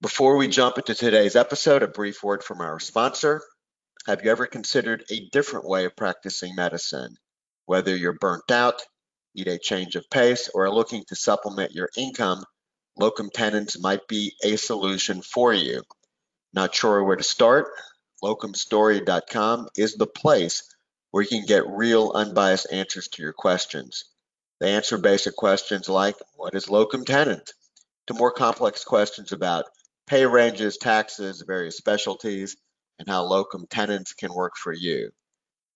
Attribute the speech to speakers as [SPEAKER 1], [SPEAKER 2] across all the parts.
[SPEAKER 1] Before we jump into today's episode, a brief word from our sponsor. Have you ever considered a different way of practicing medicine? Whether you're burnt out, need a change of pace, or are looking to supplement your income, locum tenens might be a solution for you. Not sure where to start? Locumstory.com is the place where you can get real, unbiased answers to your questions. They answer basic questions like what is locum tenens? To more complex questions about pay ranges, taxes, various specialties, and how locum tenens can work for you.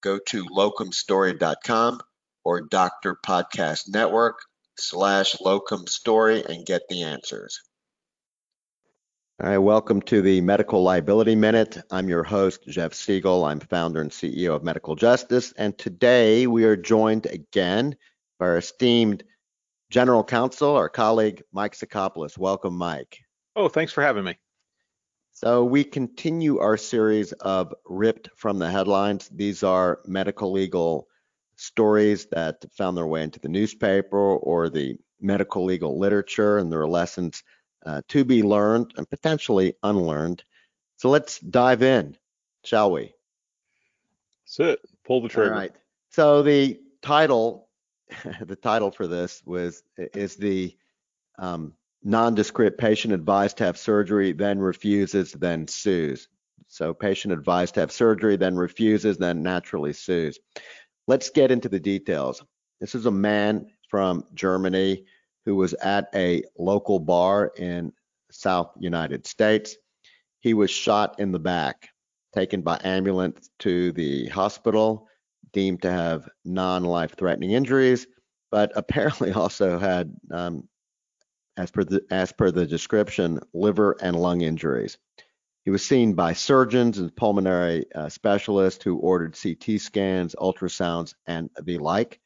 [SPEAKER 1] Go to locumstory.com or Doctor Podcast Network slash locum story and get the answers. All right, welcome to the Medical Liability Minute. I'm your host, Jeff Segal. I'm founder and CEO of Medical Justice. And today we are joined again by our esteemed General Counsel, our colleague, Mike Sacopulos. Welcome, Mike.
[SPEAKER 2] Oh, thanks for having me.
[SPEAKER 1] So we continue our series of ripped from the headlines. These are medical legal stories that found their way into the newspaper or the medical legal literature, and there are lessons uh, to be learned and potentially unlearned. So let's dive in, shall we?
[SPEAKER 2] That's it. Pull the trigger.
[SPEAKER 1] All right. So the title, the title for this was is the um, nondescript patient advised to have surgery, then refuses, then sues. So patient advised to have surgery, then refuses, then naturally sues. Let's get into the details. This is a man from Germany who was at a local bar in South United States. He was shot in the back, taken by ambulance to the hospital, deemed to have non-life threatening injuries, but apparently also had um, as per the as per the description, liver and lung injuries. He was seen by surgeons and pulmonary uh, specialists who ordered CT scans, ultrasounds, and the like.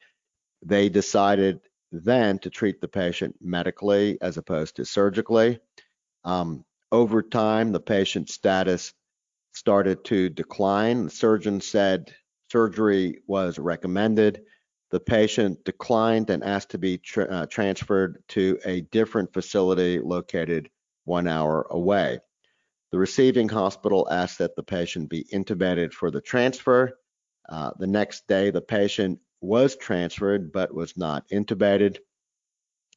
[SPEAKER 1] They decided then to treat the patient medically as opposed to surgically. Um, over time, the patient's status started to decline. The surgeon said surgery was recommended. The patient declined and asked to be tra uh, transferred to a different facility located one hour away. The receiving hospital asked that the patient be intubated for the transfer. Uh, the next day, the patient was transferred but was not intubated.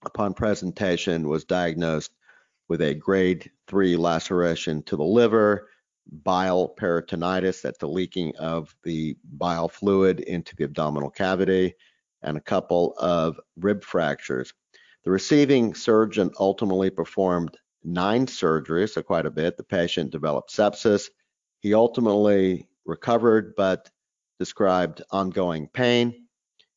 [SPEAKER 1] Upon presentation, was diagnosed with a grade 3 laceration to the liver, bile peritonitis, that's the leaking of the bile fluid into the abdominal cavity, and a couple of rib fractures. The receiving surgeon ultimately performed nine surgeries, so quite a bit. The patient developed sepsis. He ultimately recovered but described ongoing pain.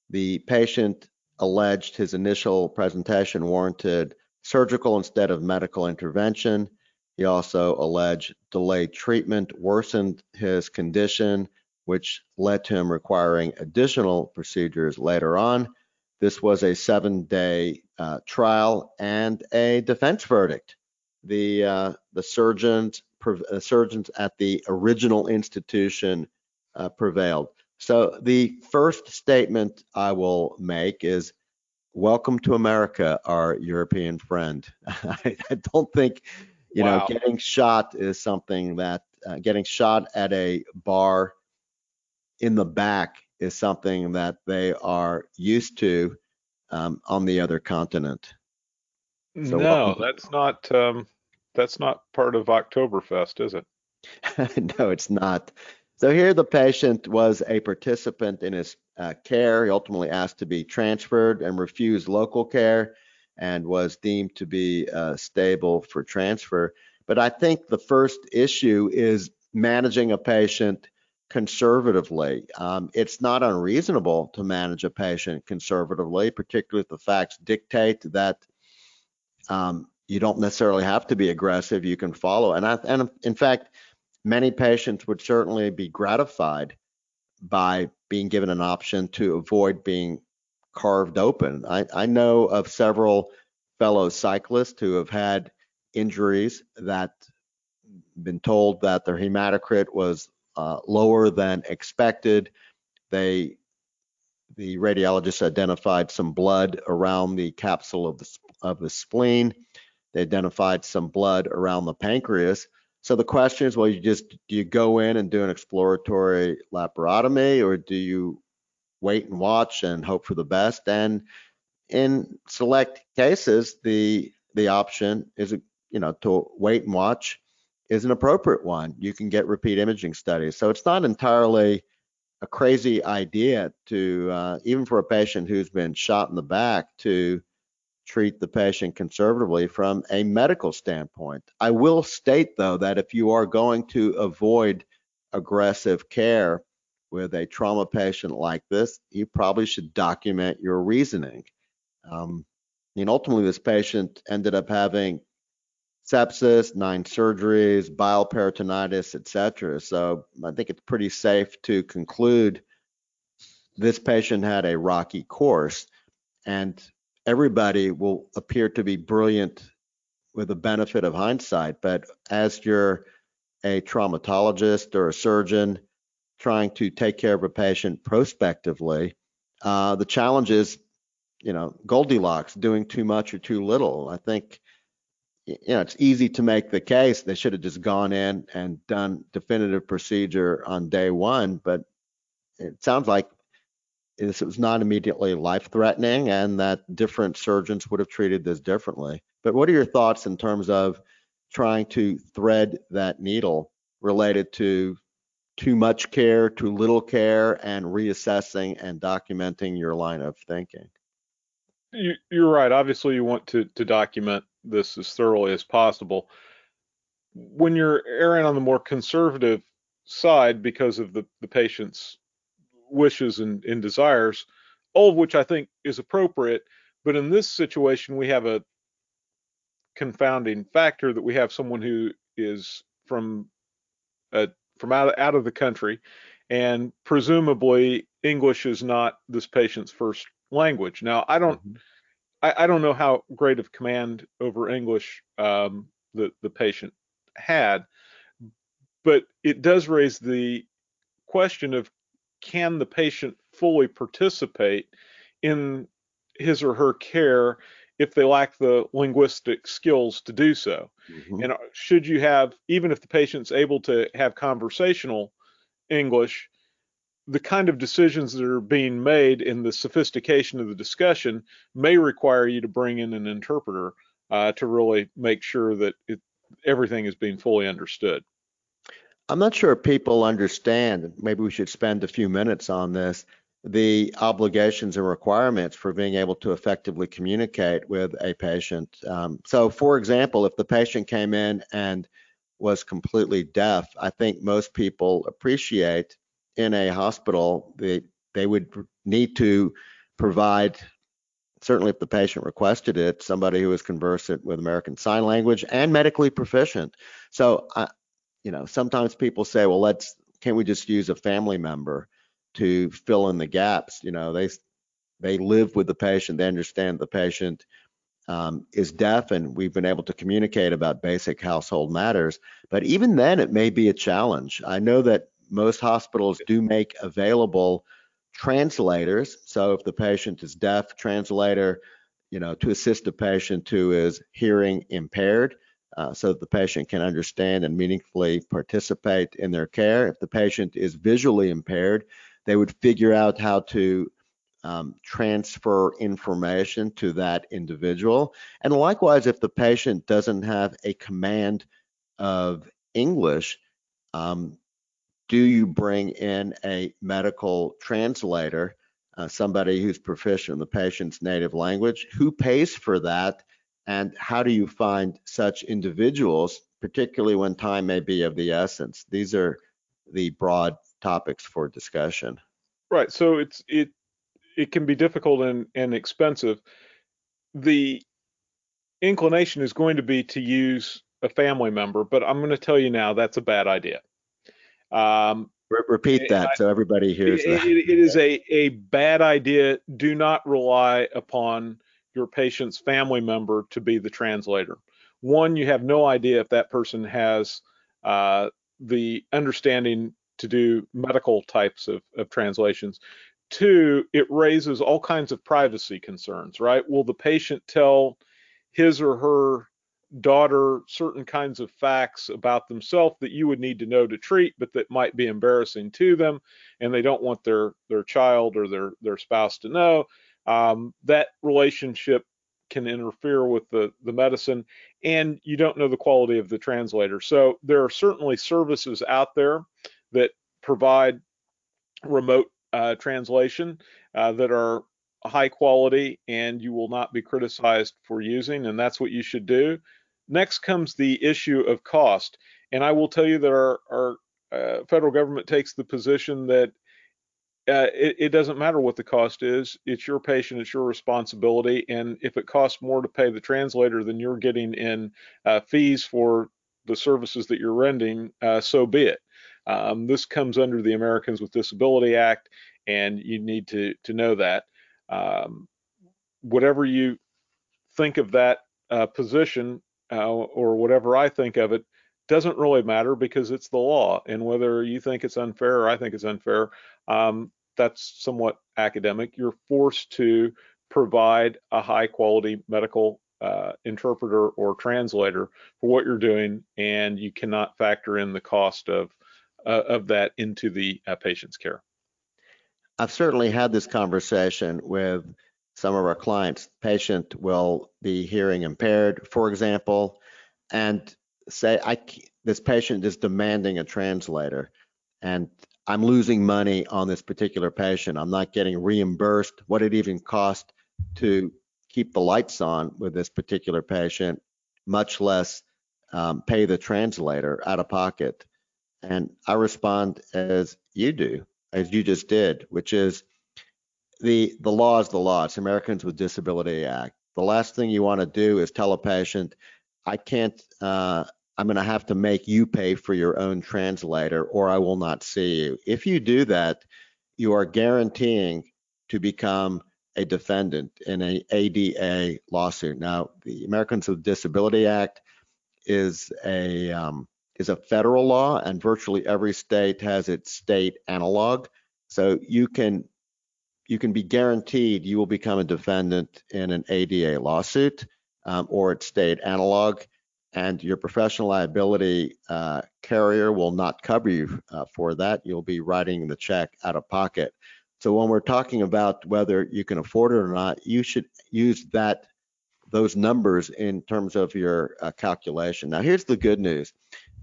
[SPEAKER 1] The patient alleged his initial presentation warranted surgical instead of medical intervention. He also alleged delayed treatment worsened his condition, which led to him requiring additional procedures later on. This was a seven day uh, trial and a defense verdict. The, uh, the surgeons, uh, surgeons at the original institution uh, prevailed. So the first statement I will make is welcome to America, our European friend. I, I don't think you wow. know, getting shot is something that uh, getting shot at a bar in the back is something that they are used to um, on the other continent.
[SPEAKER 2] So, no, that's not um, that's not part of Oktoberfest, is it?
[SPEAKER 1] no, it's not. So here, the patient was a participant in his uh, care. He ultimately asked to be transferred and refused local care and was deemed to be uh, stable for transfer. But I think the first issue is managing a patient conservatively. Um, it's not unreasonable to manage a patient conservatively, particularly if the facts dictate that um, you don't necessarily have to be aggressive. You can follow. And, I, and in fact, many patients would certainly be gratified by being given an option to avoid being carved open. I, I know of several fellow cyclists who have had injuries that been told that their hematocrit was uh, lower than expected. They the radiologist identified some blood around the capsule of the of the spleen. They identified some blood around the pancreas. So the question is, well, you just do you go in and do an exploratory laparotomy, or do you wait and watch and hope for the best? And in select cases, the the option is, you know, to wait and watch is an appropriate one. You can get repeat imaging studies. So it's not entirely a crazy idea to, uh, even for a patient who's been shot in the back, to treat the patient conservatively from a medical standpoint. I will state, though, that if you are going to avoid aggressive care with a trauma patient like this, you probably should document your reasoning. Um, and ultimately, this patient ended up having sepsis, nine surgeries, bile peritonitis, etc. So I think it's pretty safe to conclude this patient had a rocky course, and everybody will appear to be brilliant with the benefit of hindsight. But as you're a traumatologist or a surgeon trying to take care of a patient prospectively, uh, the challenge is, you know, Goldilocks, doing too much or too little. I think you know, it's easy to make the case they should have just gone in and done definitive procedure on day one, but it sounds like this was not immediately life threatening and that different surgeons would have treated this differently. But what are your thoughts in terms of trying to thread that needle related to too much care, too little care, and reassessing and documenting your line of thinking?
[SPEAKER 2] You, are right. Obviously, you want to, to document this as thoroughly as possible. When you're erring on the more conservative side because of the, the patient's wishes and, and desires, all of which I think is appropriate, but in this situation, we have a confounding factor that we have someone who is from a, from out, out of the country, and presumably English is not this patient's first language. Now, I don't. Mm-hmm I, I don't know how great of command over English um, the the patient had, but it does raise the question of can the patient fully participate in his or her care if they lack the linguistic skills to do so. Mm-hmm. And uh, should you have, even if the patient's able to have conversational English, the kind of decisions that are being made in the sophistication of the discussion may require you to bring in an interpreter uh, to really make sure that it, everything is being fully understood.
[SPEAKER 1] I'm not sure people understand. Maybe we should spend a few minutes on this. The obligations and requirements for being able to effectively communicate with a patient. Um, so, for example, if the patient came in and was completely deaf, I think most people appreciate in a hospital, they, they would need to provide, certainly if the patient requested it, somebody who is conversant with American Sign Language and medically proficient. So, I, you know, sometimes people say, well, let's, can't we just use a family member to fill in the gaps? You know, they, they live with the patient, they understand the patient um, is deaf, and we've been able to communicate about basic household matters. But even then, it may be a challenge. I know that most hospitals do make available translators. So if the patient is deaf, translator, you know, to assist a patient who is hearing impaired, uh, so that the patient can understand and meaningfully participate in their care. If the patient is visually impaired, they would figure out how to um, transfer information to that individual. And likewise, if the patient doesn't have a command of English, um, do you bring in a medical translator, uh, somebody who's proficient in the patient's native language? Who pays for that? And how do you find such individuals, particularly when time may be of the essence? These are the broad topics for discussion.
[SPEAKER 2] Right. So it's it it can be difficult and, and expensive. The inclination is going to be to use a family member, but I'm going to tell you now that's a bad idea.
[SPEAKER 1] Um, Re- repeat that I, so everybody hears
[SPEAKER 2] it,
[SPEAKER 1] that.
[SPEAKER 2] It, it is a, a bad idea. Do not rely upon your patient's family member to be the translator. One, you have no idea if that person has uh, the understanding to do medical types of, of translations. Two, it raises all kinds of privacy concerns, right? Will the patient tell his or her daughter certain kinds of facts about themselves that you would need to know to treat, but that might be embarrassing to them, and they don't want their their child or their their spouse to know. Um, that relationship can interfere with the the medicine, and you don't know the quality of the translator. So there are certainly services out there that provide remote uh, translation uh, that are high quality and you will not be criticized for using, and that's what you should do. Next comes the issue of cost. And I will tell you that our, our uh, federal government takes the position that uh, it, it, doesn't matter what the cost is. It's your patient, it's your responsibility. And if it costs more to pay the translator than you're getting in uh, fees for the services that you're rendering, uh, so be it. Um, this comes under the Americans with Disability Act, and you need to, to know that. Um, whatever you think of that uh, position, uh, or whatever I think of it doesn't really matter because it's the law. And whether you think it's unfair or I think it's unfair, um, that's somewhat academic. You're forced to provide a high quality medical uh, interpreter or translator for what you're doing, and you cannot factor in the cost of of that into the uh, patient's care.
[SPEAKER 1] I've certainly had this conversation with some of our clients, patient will be hearing impaired, for example, and say, I, this patient is demanding a translator and I'm losing money on this particular patient. I'm not getting reimbursed what it even cost to keep the lights on with this particular patient, much less um, pay the translator out of pocket. And I respond as you do, as you just did, which is the the law is the law. It's Americans with Disability Act. The last thing you want to do is tell a patient, I can't. Uh, I'm going to have to make you pay for your own translator, or I will not see you. If you do that, you are guaranteeing to become a defendant in a ADA lawsuit. Now, the Americans with Disability Act is a um, is a federal law, and virtually every state has its state analog. So you can you can be guaranteed you will become a defendant in an ADA lawsuit um, or its state analog, and your professional liability uh, carrier will not cover you uh, for that. You'll be writing the check out of pocket. So when we're talking about whether you can afford it or not, you should use that those numbers in terms of your uh, calculation. Now, here's the good news.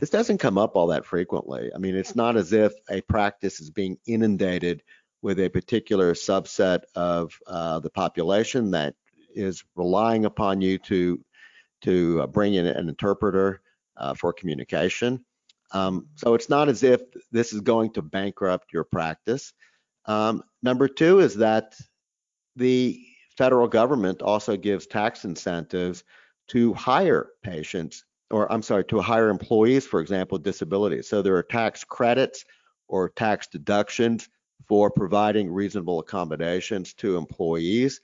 [SPEAKER 1] This doesn't come up all that frequently. I mean, it's not as if a practice is being inundated with a particular subset of uh, the population that is relying upon you to to uh, bring in an interpreter uh, for communication. Um, so it's not as if this is going to bankrupt your practice. Um, number two is that the federal government also gives tax incentives to hire patients, or I'm sorry, to hire employees, for example, with disabilities. So there are tax credits or tax deductions for providing reasonable accommodations to employees.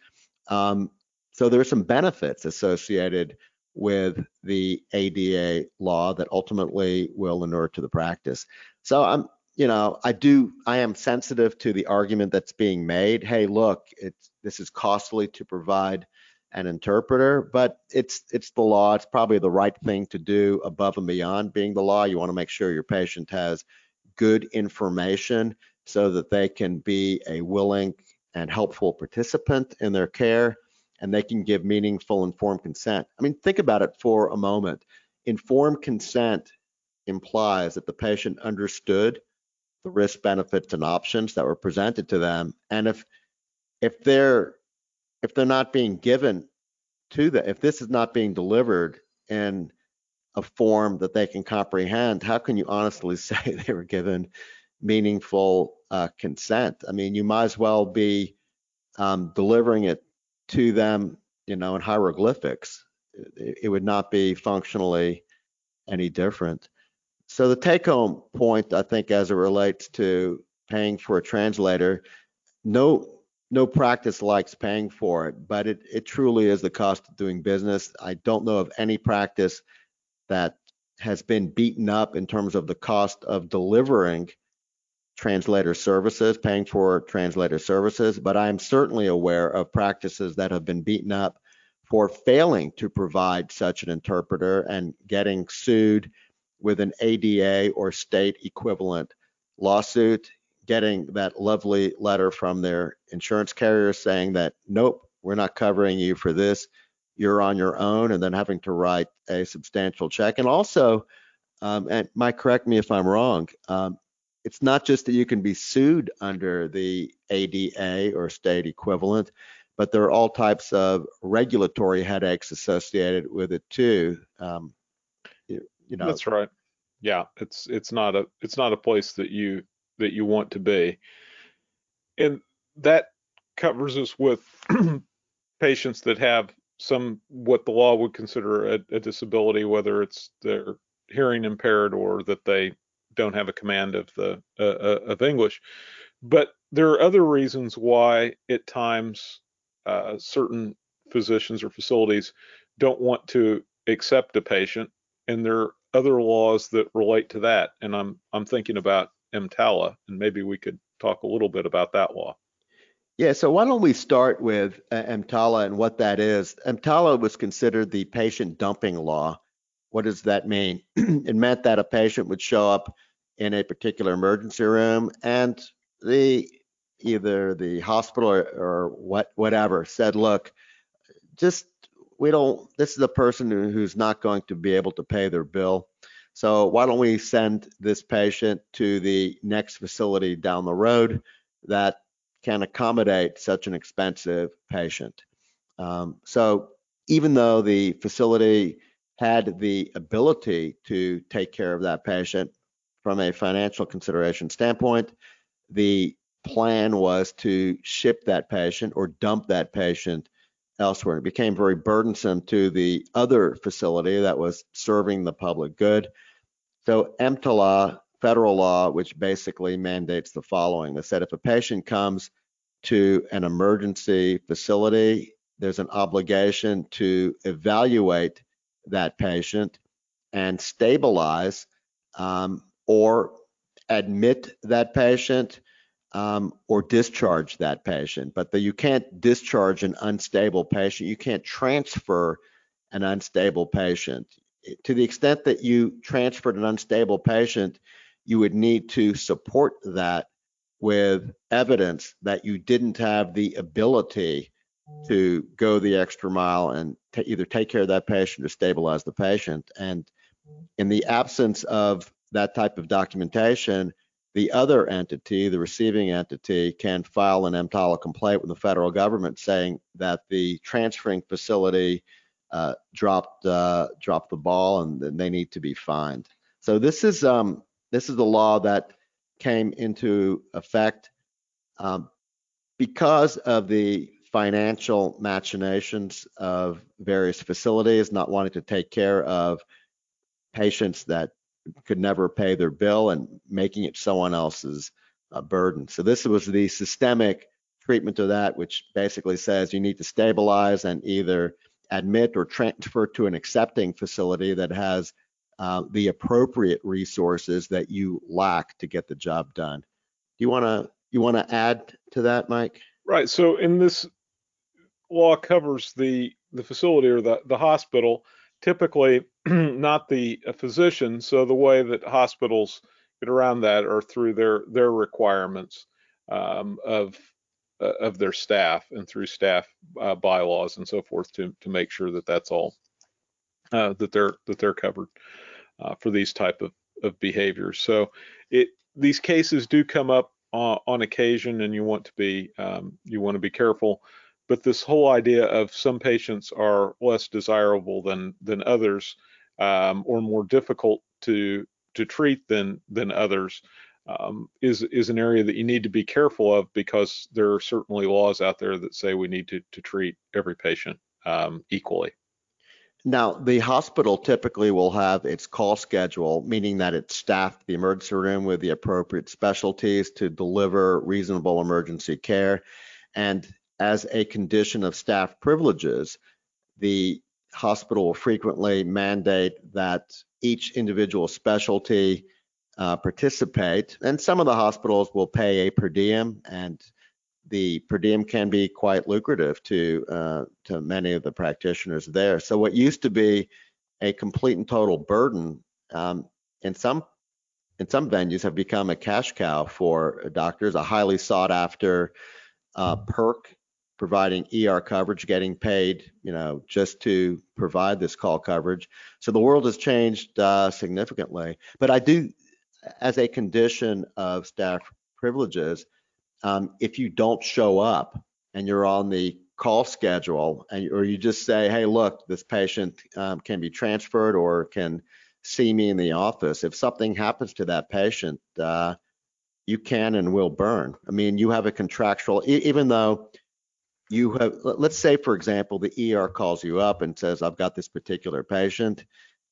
[SPEAKER 1] Um, so there are some benefits associated with the ADA law that ultimately will inure to the practice. So I'm, you know, I do, I am sensitive to the argument that's being made. Hey, look, it's this is costly to provide an interpreter, but it's it's the law. It's probably the right thing to do above and beyond being the law. You want to make sure your patient has good information so that they can be a willing and helpful participant in their care and they can give meaningful informed consent. I mean, think about it for a moment. Informed consent implies that the patient understood the risk benefits and options that were presented to them and if if they're if they're not being given to them if this is not being delivered in a form that they can comprehend how can you honestly say they were given meaningful uh, consent. I mean, you might as well be um, delivering it to them, you know, in hieroglyphics. It, it would not be functionally any different. So the take-home point, I think, as it relates to paying for a translator, no no practice likes paying for it, but it, it truly is the cost of doing business. I don't know of any practice that has been beaten up in terms of the cost of delivering translator services, paying for translator services, but I'm certainly aware of practices that have been beaten up for failing to provide such an interpreter and getting sued with an ADA or state equivalent lawsuit, getting that lovely letter from their insurance carrier saying that, nope, we're not covering you for this, you're on your own, and then having to write a substantial check. And also, um, and Mike, correct me if I'm wrong, um, it's not just that you can be sued under the ADA or state equivalent, but there are all types of regulatory headaches associated with it too. Um, you, you know,
[SPEAKER 2] That's right. Yeah, it's it's not a it's not a place that you that you want to be. And that covers us with patients that have some what the law would consider a, a disability, whether it's they're hearing impaired or that they don't have a command of the uh, uh, of English. But there are other reasons why at times uh, certain physicians or facilities don't want to accept a patient, and there are other laws that relate to that. And I'm I'm thinking about EMTALA, and maybe we could talk a little bit about that law.
[SPEAKER 1] Yeah, so why don't we start with uh, and what that is? EMTALA was considered the patient dumping law. What does that mean? it meant that a patient would show up in a particular emergency room and the either the hospital or, or what whatever said, look, just we don't this is a person who, who's not going to be able to pay their bill. So why don't we send this patient to the next facility down the road that can accommodate such an expensive patient? Um, so even though the facility had the ability to take care of that patient from a financial consideration standpoint, the plan was to ship that patient or dump that patient elsewhere. It became very burdensome to the other facility that was serving the public good. So EMTALA, federal law, which basically mandates the following. That said if a patient comes to an emergency facility, there's an obligation to evaluate that patient and stabilize um, or admit that patient um, or discharge that patient. But the, you can't discharge an unstable patient. You can't transfer an unstable patient. To the extent that you transferred an unstable patient, you would need to support that with evidence that you didn't have the ability to go the extra mile and to either take care of that patient or stabilize the patient. And in the absence of that type of documentation, the other entity, the receiving entity, can file an EMTALA complaint with the federal government saying that the transferring facility dropped uh, dropped the ball and they need to be fined. So this is um, this is the law that came into effect um, because of the financial machinations of various facilities not wanting to take care of patients that could never pay their bill and making it someone else's uh, burden. So this was the systemic treatment of that, which basically says you need to stabilize and either admit or transfer to an accepting facility that has uh, the appropriate resources that you lack to get the job done. Do you want to you want to add to that, Mike?
[SPEAKER 2] Right. So in this law covers the the facility or the the hospital typically not the physician. So the way that hospitals get around that are through their their requirements um, of of their staff and through staff uh, bylaws and so forth to to make sure that that's all uh, that they're that they're covered uh, for these type of of behaviors. So it these cases do come up on occasion, and you want to be um, you want to be careful but this whole idea of some patients are less desirable than than others um, or more difficult to to treat than than others um, is is an area that you need to be careful of because there are certainly laws out there that say we need to to treat every patient um, equally.
[SPEAKER 1] Now, the hospital typically will have its call schedule, meaning that it's staffed the emergency room with the appropriate specialties to deliver reasonable emergency care. And as a condition of staff privileges, the hospital will frequently mandate that each individual specialty uh, participate. And some of the hospitals will pay a per diem, and the per diem can be quite lucrative to uh, to many of the practitioners there. So what used to be a complete and total burden um, in some in some venues have become a cash cow for doctors, a highly sought after uh, perk, providing ER coverage, getting paid, you know, just to provide this call coverage. So the world has changed uh, significantly. But I do, as a condition of staff privileges, um, if you don't show up and you're on the call schedule, and or you just say, hey, look, this patient um, can be transferred or can see me in the office. If something happens to that patient, uh, you can and will burn. I mean, you have a contractual, even though you have, let's say, for example, the ER calls you up and says, I've got this particular patient.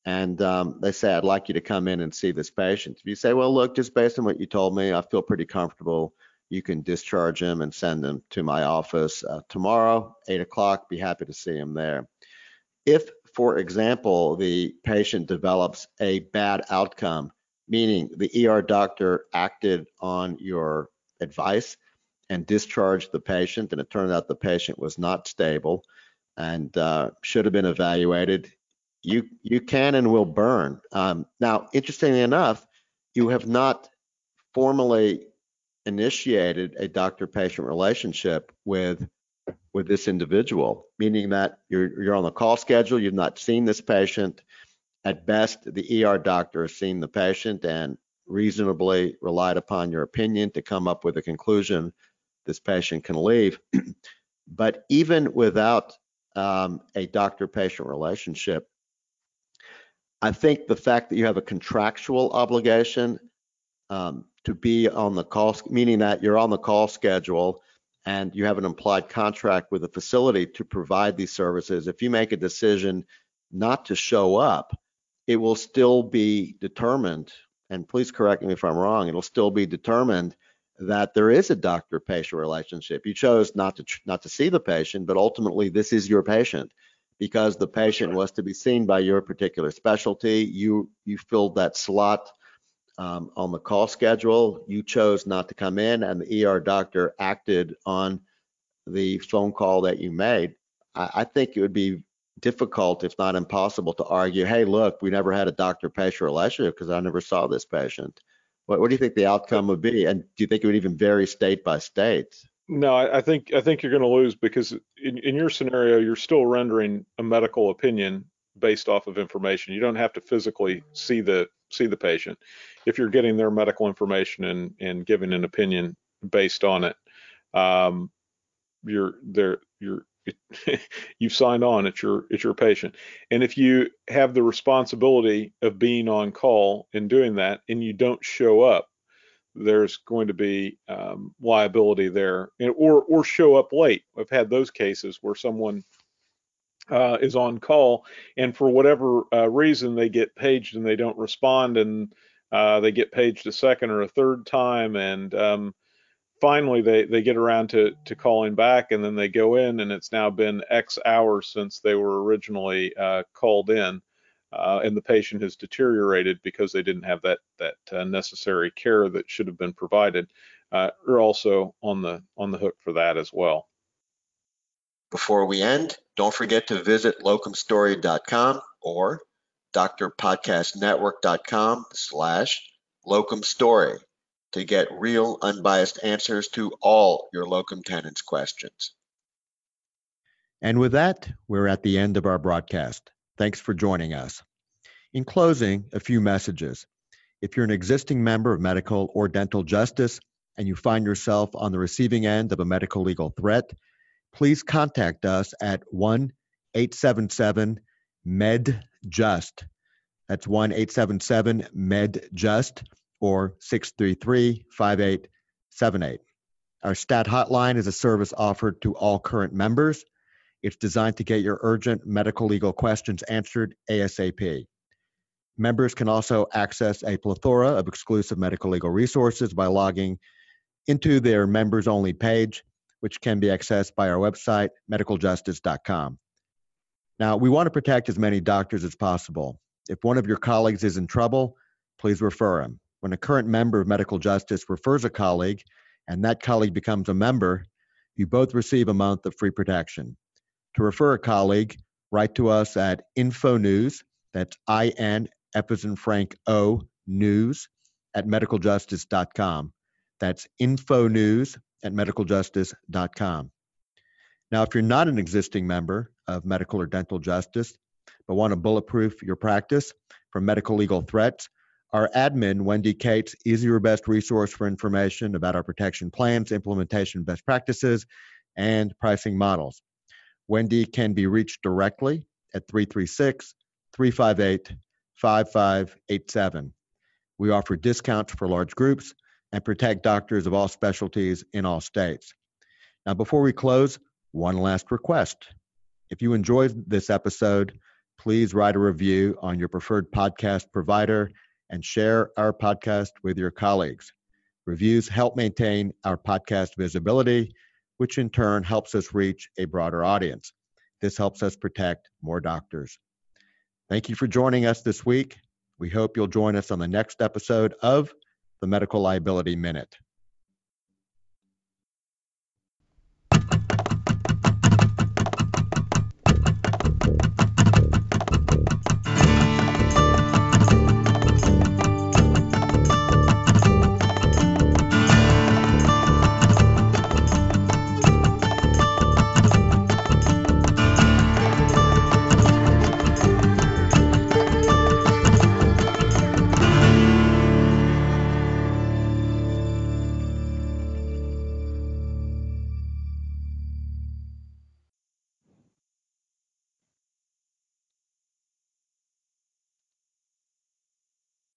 [SPEAKER 1] And um, they say, I'd like you to come in and see this patient. If you say, well, look, just based on what you told me, I feel pretty comfortable. You can discharge him and send him to my office uh, tomorrow, 8 o'clock. Be happy to see him there. If for example, the patient develops a bad outcome, meaning the ER doctor acted on your advice and discharged the patient, and it turned out the patient was not stable and uh, should have been evaluated, you you can and will burn. Um, now, interestingly enough, you have not formally initiated a doctor-patient relationship with with this individual, meaning that you're, you're on the call schedule, you've not seen this patient. At best, the ER doctor has seen the patient and reasonably relied upon your opinion to come up with a conclusion this patient can leave. but even without um, a doctor patient relationship, I think the fact that you have a contractual obligation um, to be on the call, meaning that you're on the call schedule and you have an implied contract with a facility to provide these services, if you make a decision not to show up, it will still be determined, and please correct me if I'm wrong, it'll still be determined that there is a doctor-patient relationship. You chose not to not to see the patient, but ultimately this is your patient because the patient was to be seen by your particular specialty. You you filled that slot um, on the call schedule. You chose not to come in, and the ER doctor acted on the phone call that you made. I, I think it would be difficult, if not impossible, to argue, hey, look, we never had a doctor patient relationship because I never saw this patient. What, what do you think the outcome would be? And do you think it would even vary state by state?
[SPEAKER 2] No, I, think I think you're going to lose because in, in your scenario, you're still rendering a medical opinion based off of information. You don't have to physically see the see the patient if you're getting their medical information and and giving an opinion based on it. Um, you're there you're you've signed on it's your it's your patient and if you have the responsibility of being on call and doing that and you don't show up there's going to be um, liability there and, or or show up late i've had those cases where someone uh, is on call, and for whatever uh, reason they get paged and they don't respond, and uh, they get paged a second or a third time, and um, finally they they get around to to calling back, and then they go in, and it's now been X hours since they were originally uh, called in. Uh, and the patient has deteriorated because they didn't have that that uh, necessary care that should have been provided. Uh, are also on the on the hook for that as well.
[SPEAKER 1] Before we end, don't forget to visit locumstory.com or drpodcastnetwork.com slash locumstory to get real unbiased answers to all your locum tenens questions. And with that, we're at the end of our broadcast. Thanks for joining us. In closing, a few messages. If you're an existing member of medical or dental justice and you find yourself on the receiving end of a medical legal threat, please contact us at 1 877 MedJust. That's 1 877 MedJust or 633 5878. Our STAT hotline is a service offered to all current members. It's designed to get your urgent medical legal questions answered ASAP. Members can also access a plethora of exclusive medical legal resources by logging into their members only page which can be accessed by our website, medicaljustice.com. Now, we want to protect as many doctors as possible. If one of your colleagues is in trouble, please refer him. When a current member of medical justice refers a colleague and that colleague becomes a member, you both receive a month of free protection. To refer a colleague, write to us at info news, that's I-N, F as in Frank, O, news, at medicaljustice.com. That's info news at medicaljustice.com. Now, if you're not an existing member of medical or dental justice, but want to bulletproof your practice from medical legal threats, our admin, Wendy Cates, is your best resource for information about our protection plans, implementation best practices, and pricing models. Wendy can be reached directly at 336 358 5587. We offer discounts for large groups and protect doctors of all specialties in all states. Now, before we close, one last request. If you enjoyed this episode, please write a review on your preferred podcast provider and share our podcast with your colleagues. Reviews help maintain our podcast visibility, which in turn helps us reach a broader audience. This helps us protect more doctors. Thank you for joining us this week. We hope you'll join us on the next episode of the Medical Liability Minute.